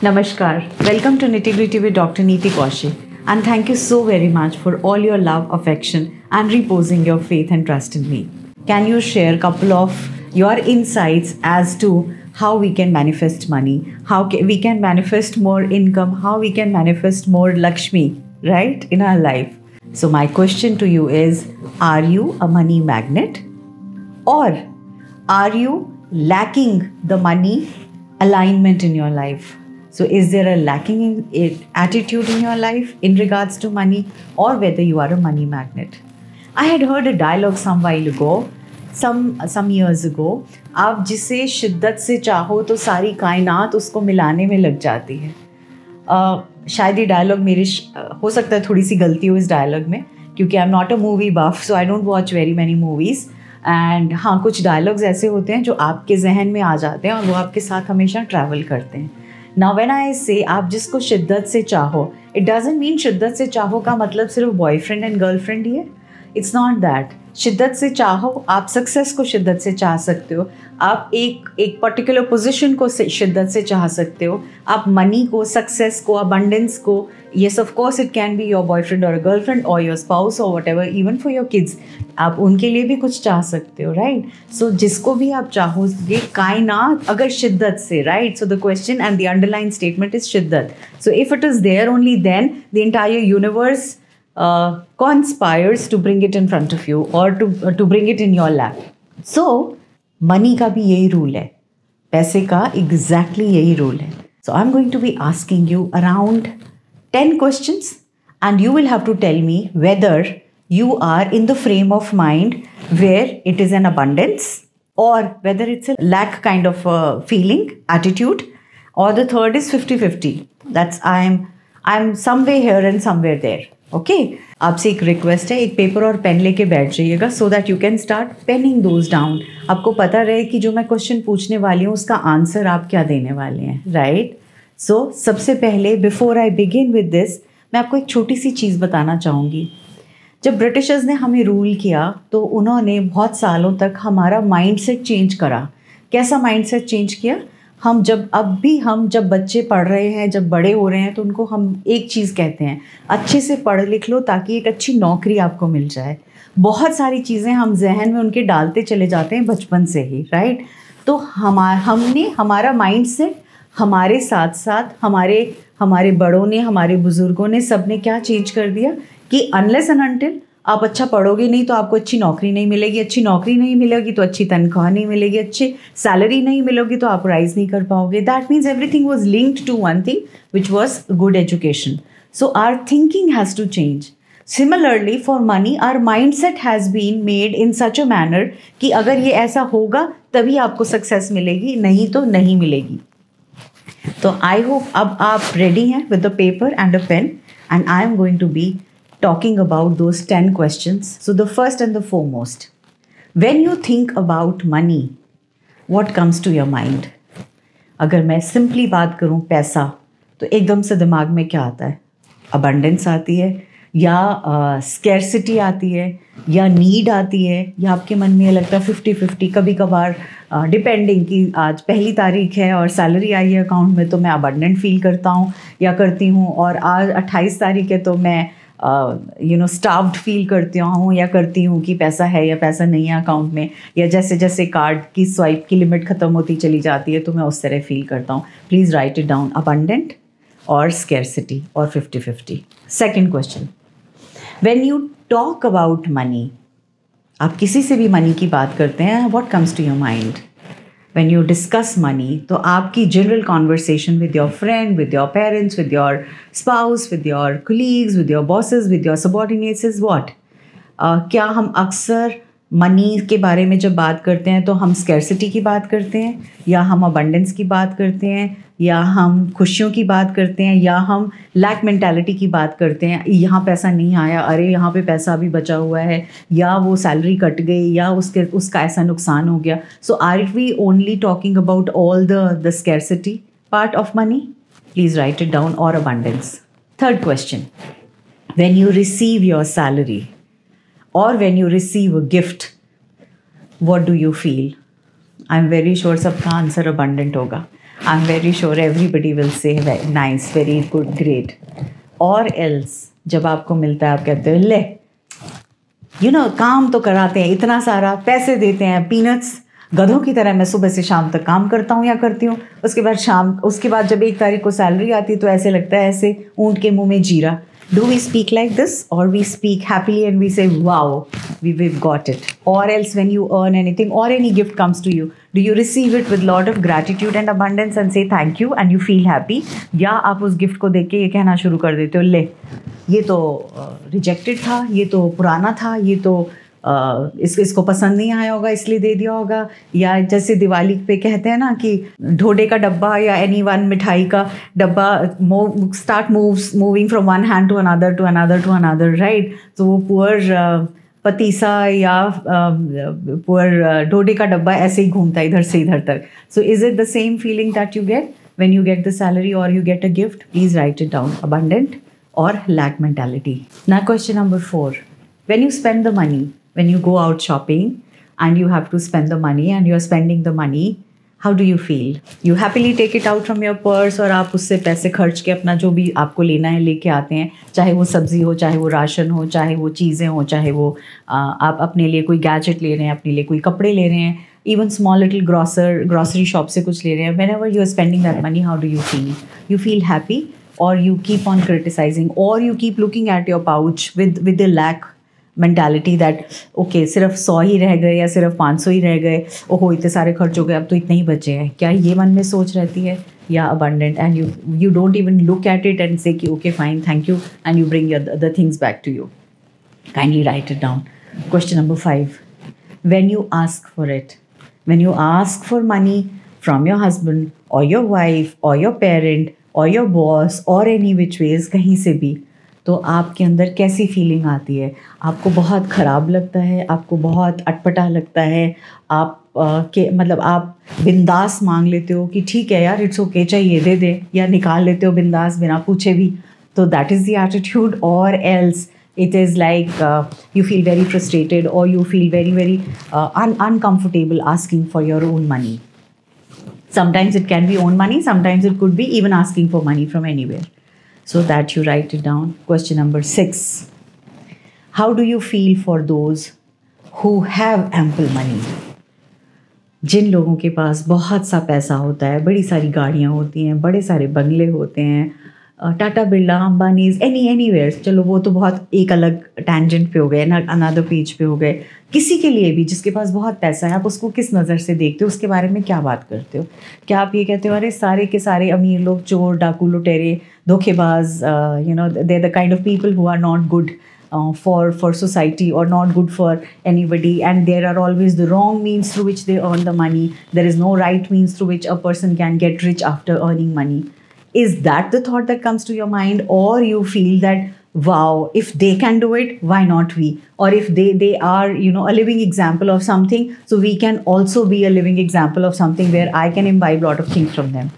Namaskar. Welcome to Nitty Gritty with Dr. Neeti Kaushik. And thank you so very much for all your love, affection, and reposing your faith and trust in me. Can you share a couple of your insights as to how we can manifest money, how we can manifest more income, how we can manifest more Lakshmi, right, in our life? So, my question to you is Are you a money magnet? Or are you lacking the money alignment in your life? So, is there a lacking in it, attitude in your life in regards to money, or whether you are a money magnet? I had heard a dialogue some while ago, some some years ago. आप जिसे शिद्दत से चाहो तो सारी कायनात उसको मिलाने में लग जाती है शायद ये डायलॉग मेरे हो सकता है थोड़ी सी गलती हो इस डायलॉग में क्योंकि I am not a movie buff so I don't watch very many movies and हाँ कुछ डायलॉग्स ऐसे होते हैं जो आपके जहन में आ जाते हैं और वो आपके साथ हमेशा ट्रैवल करते हैं ना वेन आई से आप जिसको शिद्दत से चाहो इट डजेंट मीन शिद्दत से चाहो का मतलब सिर्फ़ बॉयफ्रेंड एंड गर्लफ्रेंड ही है। इट्स नॉट दैट शिद्दत से चाहो, आप सक्सेस को शिद्दत से चाह सकते हो। आप एक एक पर्टिकुलर पोजीशन को शिद्दत से चाह सकते हो। आप मनी को सक्सेस को अबंडेंस को yes of course it can be your boyfriend or girlfriend or your spouse or whatever even for your kids आप उनके लिए भी कुछ चाह सकते हो राइट right? सो so, जिसको भी आप चाहो ये कायनात अगर शिद्दत से right so the question and the underline statement is शिद्दत. So if it is there only then the entire universe uh, conspires to bring it in front of you or to uh, to bring it in your lap. का भी यही rule है. पैसे का exactly exactly यही rule है. So I am going to be asking you around ten question and you will have to tell me whether you are in the frame of mind where it is an abundance or whether it's a lack kind of feeling attitude or the third is fifty fifty that's I am I am somewhere here and somewhere there okay आपसे एक request है, एक paper और pen लेके बैठ जाइएगा so that you can start penning those down आपको पता रहे कि जो मैं क्वेश्चन पूछने वाली हूँ, उसका आंसर आप क्या देने वाले हैं राइट right? सो so, सबसे पहले before I begin with this मैं आपको एक छोटी सी चीज़ बताना चाहूँगी। जब ब्रिटिशर्स ने हमें रूल किया तो उन्होंने बहुत सालों तक हमारा माइंड सेट चेंज करा। कैसा माइंड सेट चेंज किया? हम जब अब भी हम जब बच्चे पढ़ रहे हैं जब बड़े हो रहे हैं तो उनको हम एक चीज़ कहते हैं अच्छे से पढ़ लिख लो ताकि एक अच्छी नौकरी आपको मिल जाए। बहुत सारी चीज़ें हम जहन में उनके डालते चले जाते हैं बचपन से ही राइट तो हमार हमने हमारा माइंड सेट हमारे साथ साथ हमारे हमारे बड़ों ने, हमारे बुज़ुर्गों ने सबने क्या चेंज कर दिया कि अनलेस एंड अनटिल आप अच्छा पढ़ोगे नहीं तो आपको अच्छी नौकरी नहीं मिलेगी। अच्छी नौकरी नहीं मिलेगी तो अच्छी तनख्वाह नहीं मिलेगी। अच्छी सैलरी नहीं मिलेगी तो आप राइज नहीं कर पाओगे। That means everything was linked to one thing which was good education so our thinking has to change similarly for money our mind set has been made in such a manner कि अगर ये ऐसा होगा, तभी आपको success मिलेगी, नहीं तो नहीं मिलेगी। तो आई होप अब आप रेडी हैं with a paper and a pen and I am going to be talking about those ten question so the first and the foremost when you think about money what comes to your mind अगर मैं simply बात करूँ पैसा तो एकदम से दिमाग में क्या आता है? अबंडेंस आती है या स्केरसिटी uh, आती है या नीड आती है या आपके मन में लगता है फिफ्टी फिफ्टी कभी कभार डिपेंडिंग uh, कि आज पहली तारीख है और सैलरी आई है अकाउंट में तो मैं अबंडेंट फील करता हूँ या करती हूँ और आज अट्ठाईस तारीख है तो मैं यू नो स्टाफ्ड फील करती हूँ या करती हूँ कि पैसा है या पैसा नहीं है अकाउंट में या जैसे जैसे कार्ड की स्वाइप की लिमिट ख़त्म होती चली जाती है तो मैं उस तरह फील करता हूँ। Please write it down abundant or scarcity or fifty fifty second question when you talk about money आप किसी से भी मनी की बात करते हैं what comes to your mind when you discuss money तो आपकी general conversation with your friend with your parents with your spouse with your colleagues with your bosses with your subordinates is what क्या हम अक्सर money के बारे में जब बात करते हैं तो हम स्कैरसिटी की बात करते हैं, या हम अबंडेंस की बात करते हैं, या हम खुशियों की बात करते हैं, या हम लैक मेंटालिटी की बात करते हैं, यहाँ पैसा नहीं आया, अरे यहाँ पे पैसा अभी बचा हुआ है, या वो सैलरी कट गई, या उसके, उसका ऐसा नुकसान हो गया। So are we only talking about all the the scarcity part of money please write it down or abundance third question when you receive your salary or when you receive a gift what do you feel I am very sure सबका answer abundant होगा. I am very sure everybody will say nice very good great or else जब आपको मिलता है, आप कहते हो, ले यू नो काम तो कराते हैं, इतना सारा पैसे देते हैं पीनट्स गधों की तरह मैं सुबह से शाम तक काम करता हूँ या करती हूँ, उसके बाद शाम, उसके बाद जब एक तारीख को सैलरी आती है तो ऐसे लगता है ऐसे ऊँट के मुँह में जीरा। Do we speak like this or we speak happily and we say wow we, we've got it or else when you earn anything or any gift comes to you do you receive it with lot of gratitude and abundance and say thank you and you feel happy या आप उस gift को देख के ये कहना शुरू कर देते हो ले ये तो रिजेक्टेड था ये तो पुराना था ये तो इस इसको पसंद नहीं आया होगा इसलिए दे दिया होगा या जैसे दिवाली पे कहते हैं ना कि ढोडे का डब्बा या एनी वन मिठाई का डब्बा move start moves moving from one hand to another to another to another right तो वो पुअर पतीसा या पुअर ढोडे का डब्बा ऐसे ही घूमता है इधर से इधर तक so is it the same feeling that you get when you get the salary or you get a gift, please write it down. Abundant or lack mentality. Now, question number four. When you spend the money, when you go out shopping and you have to spend the money and you're spending the money how do you feel you happily take it out from your purse और आप उससे पैसे खर्च के अपना जो भी आपको लेना है लेके आते हैं चाहे वो सब्ज़ी हो चाहे वो राशन हो चाहे वो चीज़ें हो चाहे वो आ, आप अपने लिए कोई गैजेट ले रहे हैं अपने लिए कोई कपड़े ले रहे हैं even small little grocer grocery shop से कुछ ले रहे हैं whenever you are spending that money how do you feel you feel happy or you keep on criticising or you keep looking at your pouch with with the lack mentality that okay सिर्फ़ सौ ही रह गए या सिर्फ़ पाँच सौ ही रह गए, ओहो, इतने सारे खर्च हो गए, अब तो इतने ही बचे हैं। क्या ये मन में सोच रहती है? या abundant and you you don't even look at it and say okay fine thank you and you bring your the things back to you kindly write it down question number five when you ask for it when you ask for money from your husband or your wife or your parent or your boss or any which ways कहीं से भी तो आपके अंदर कैसी feeling आती है? आपको बहुत ख़राब लगता है आपको बहुत अटपटा लगता है आप आ, के मतलब आप बिंदास मांग लेते हो कि ठीक है यार इट्स ओके चाहिए दे दे या निकाल लेते हो बिंदास बिना पूछे भी। तो that is the attitude or else it is like you feel very frustrated or you feel very very uncomfortable asking for your own money sometimes it can be own money sometimes it could be even asking for money from anywhere so that you write it down. Question number six How do you feel for those who have ample money? जिन लोगों के पास बहुत सा पैसा होता है, बड़ी सारी गाड़ियाँ होती हैं, बड़े सारे बंगले होते हैं Tata Birla, Ambanis any anywhere चलो, वो तो बहुत एक अलग टेंजेंट पे हो गए ना अनदर पेज पे हो गए किसी के लिए भी, जिसके पास बहुत पैसा है, आप उसको किस नज़र से देखते हो, उसके बारे में क्या बात करते हो क्या आप ये कहते हो, अरे, सारे के सारे अमीर लोग चोर, डाकू, लुटेरे dhokebaz, uh, you know, they're the kind of people who are not good. Uh, for for society or not good for anybody. And there are always the wrong means through which they earn the money. There is no right means through which a person can get rich after earning money. Is that the thought that comes to your mind? Or you feel that wow if they can do it why not we? Or if they they are you know a living example of something so we can also be a living example of something where i can imbibe a lot of things from them.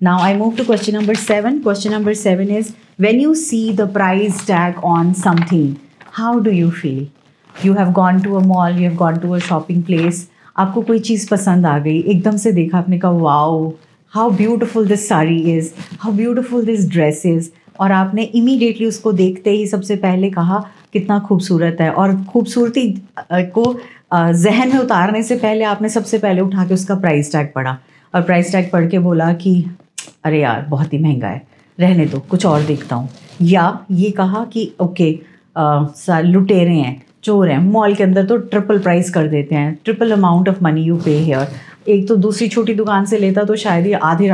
Now I move to question number seven. Question number seven is when you see the price tag on something, how do you feel? You have gone to a mall, you have gone to a shopping place. आपको कोई चीज़ पसंद आ गई एकदम से देखा आपने कहा wow how beautiful this sari is how beautiful this dress is और आपने इमीडिएटली उसको देखते ही सबसे पहले कहा कितना खूबसूरत है और खूबसूरती को जहन में उतारने से पहले आपने सबसे पहले उठा के उसका प्राइस टैग पढ़ा और प्राइस टैग पढ़ के बोला कि अरे यार बहुत ही महँगा है। रहने दो कुछ और देखता हूँ। या ये कहा कि ओके लुटेरे हैं चोर हैं मॉल के अंदर तो ट्रिपल प्राइस कर देते हैं triple amount of money you pay here. एक तो दूसरी छोटी दुकान से लेता तो शायद ये आधे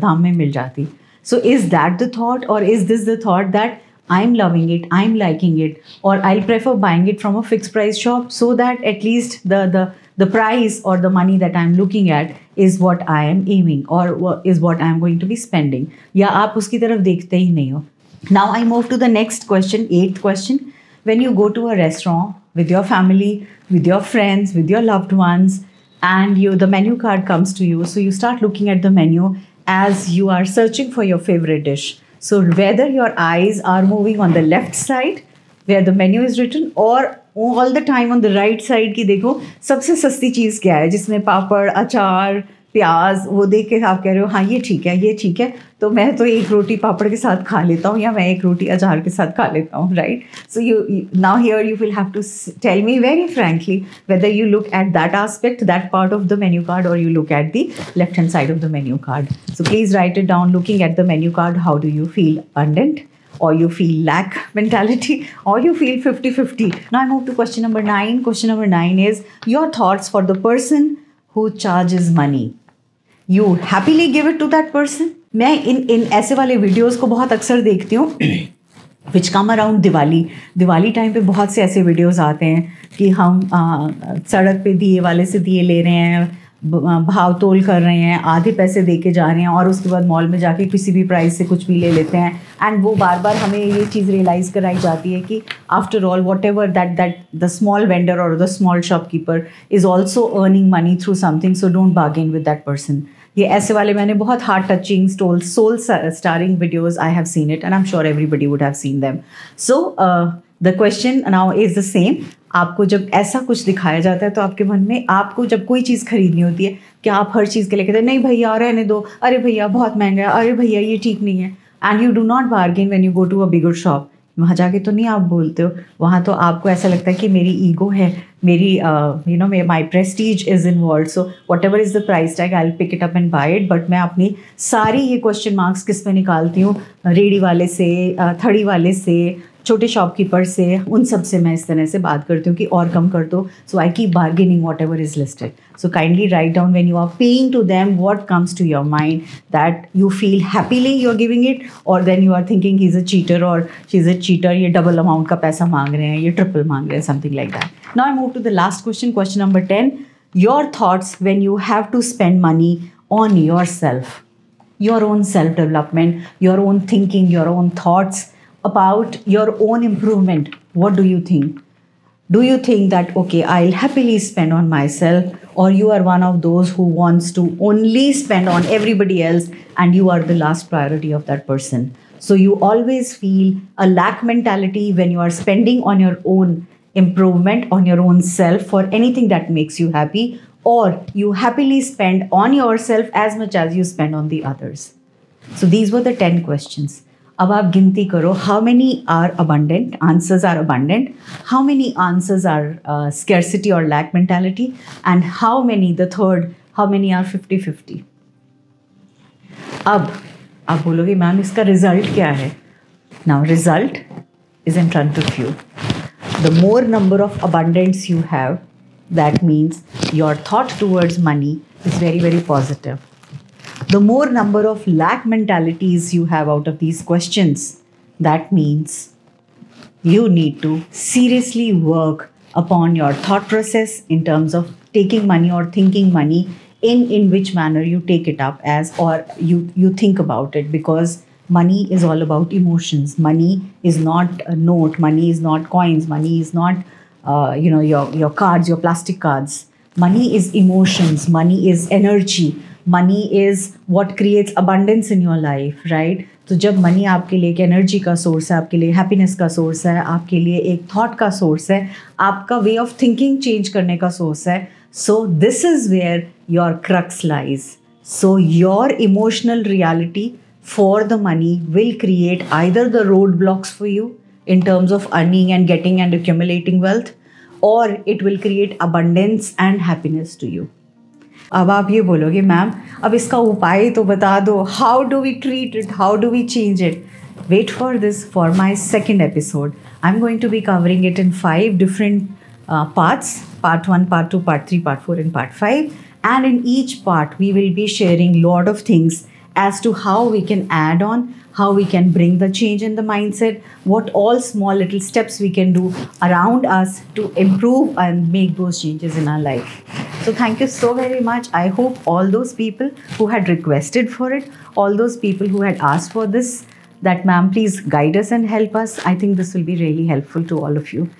दाम में मिल जाती। So is that the thought or is this the thought that I'm loving it, I'm liking it, or I'll prefer buying it from a fixed price shop so that at least the the or the money that I am looking looking at is what I am aiming or is what I'm going to be spending. या आप उसकी तरफ देखते ही नहीं हो. Now I move to the next question, eighth question. When you go to a restaurant with your family, with your friends, with your loved ones, and you the menu card comes to you, so you start looking at the menu as you are searching for your favorite dish. So whether your eyes are moving on the left side where the menu is written or all the time on the right side की देखो, सबसे सस्ती चीज़ क्या है? जिसमें पापड़, अचार, प्याज, वो देख के आप कह रहे हो हाँ ये ठीक है, ये ठीक है। तो मैं तो एक रोटी पापड़ के साथ खा लेता हूँ या मैं एक रोटी अचार के साथ खा लेता हूँ right so you now here you will have to tell me very frankly whether you look at that aspect that part of the menu card or you look at the left hand side of the menu card so please write it down looking at the menu card how do you feel abundant or you feel lack mentality or you feel 50 50 now i move to question number 9 question number 9 is your thoughts for the person who charges money you happily give it to that person मैं इन इन ऐसे वाले videos को बहुत अक्सर देखती हूँ which come around Diwali Diwali time पे बहुत से ऐसे वीडियोस आते हैं कि हम आ, सड़क पे दिए वाले से दिए ले रहे हैं भाव तोल कर रहे हैं, आधे पैसे दे के जा रहे हैं और उसके बाद मॉल में जाके किसी भी प्राइस से कुछ भी ले लेते हैं। एंड वो बार बार हमें ये चीज़ रियलाइज़ कराई जाती है कि after all whatever that that the small vendor or the small shopkeeper is also earning money through something so don't bargain with that person ये ऐसे वाले मैंने बहुत heart touching stole soul stirring videos I have seen it and I am sure everybody would have seen them so the question now is the same आपको जब ऐसा कुछ दिखाया जाता है तो आपके मन में आपको जब कोई चीज़ खरीदनी होती है, कि आप हर चीज़ के लिए कहते हैं, नहीं भैया, रहने दो। अरे भैया, बहुत महँगा है। अरे भैया, ये ठीक नहीं है। And you do not bargain when you go to a bigger shop वहाँ जाके तो नहीं आप बोलते हो। वहाँ तो आपको ऐसा लगता है कि मेरी ईगो है, मेरी you know me my prestige is involve so whatever is the price tag I pick it up and buy it but मैं अपनी सारी ये क्वेश्चन मार्क्स किसमें निकालती हूँ? रेडी वाले से थड़ी वाले से छोटे शॉपकीपर से उन सबसे मैं इस तरह से बात करती हूँ कि और कम कर दो। So I keep bargaining whatever is listed so kindly write down when you are paying to them what comes to your mind that you feel happily you are giving it और then you are thinking he is a cheater और she is a cheater ये double amount का पैसा मांग रहे हैं ये triple मांग रहे हैं something like that now I move to the last question question number ten your thoughts when you have to spend money on yourself your own self development, your own thinking, your own thoughts, about your own improvement, what do you think? Do you think that, okay, I'll happily spend on myself, or you are one of those who wants to only spend on everybody else and you are the last priority of that person? So you always feel a lack mentality when you are spending on your own improvement, on your own self for anything that makes you happy, or you happily spend on yourself as much as you spend on the others. So these were the 10 questions. अब आप गिनती करो how many are abundant answers are abundant how many answers are scarcity और lack mentality and how many the third how many are fifty fifty अब, आप बोलोगे ma'am इसका result क्या है? Now result is in front of you the more number of abundants you have that means your thought towards money is very very positive. The more number of lack mentalities you have out of these questions, that means you need to seriously work upon your thought process in terms of taking money or thinking money in in which manner you take it up as or you you think about it because money is all about emotions. Money is not a note. Money is not coins. Money is not uh, you know your your cards your plastic cards. Money is emotions. Money is energy money is what creates abundance in your life right तो जब money आपके लिए एक energy का source है आपके लिए happiness का सोर्स है आपके लिए एक थॉट का सोर्स है आपका वे ऑफ़ थिंकिंग चेंज करने का सोर्स है so this is where your crux lies so your emotional reality for the money will create either the road blocks for you in terms of earning and getting and accumulating wealth, or it will create abundance and happiness to you. अब आप ये बोलोगे, ma'am, अब इसका उपाय तो बता दो। How do we treat it how do we change it wait for this for my second episode I am going to be covering it in five different parts part one part two part three part four and part five and in each part we will be sharing lot of things as to how we can add on, how we can bring the change in the mindset, what all small little steps we can do around us to improve and make those changes in our life. So, thank you so very much. I hope all those people who had requested for it, all those people who had asked for this, that ma'am, please guide us and help us. I think this will be really helpful to all of you.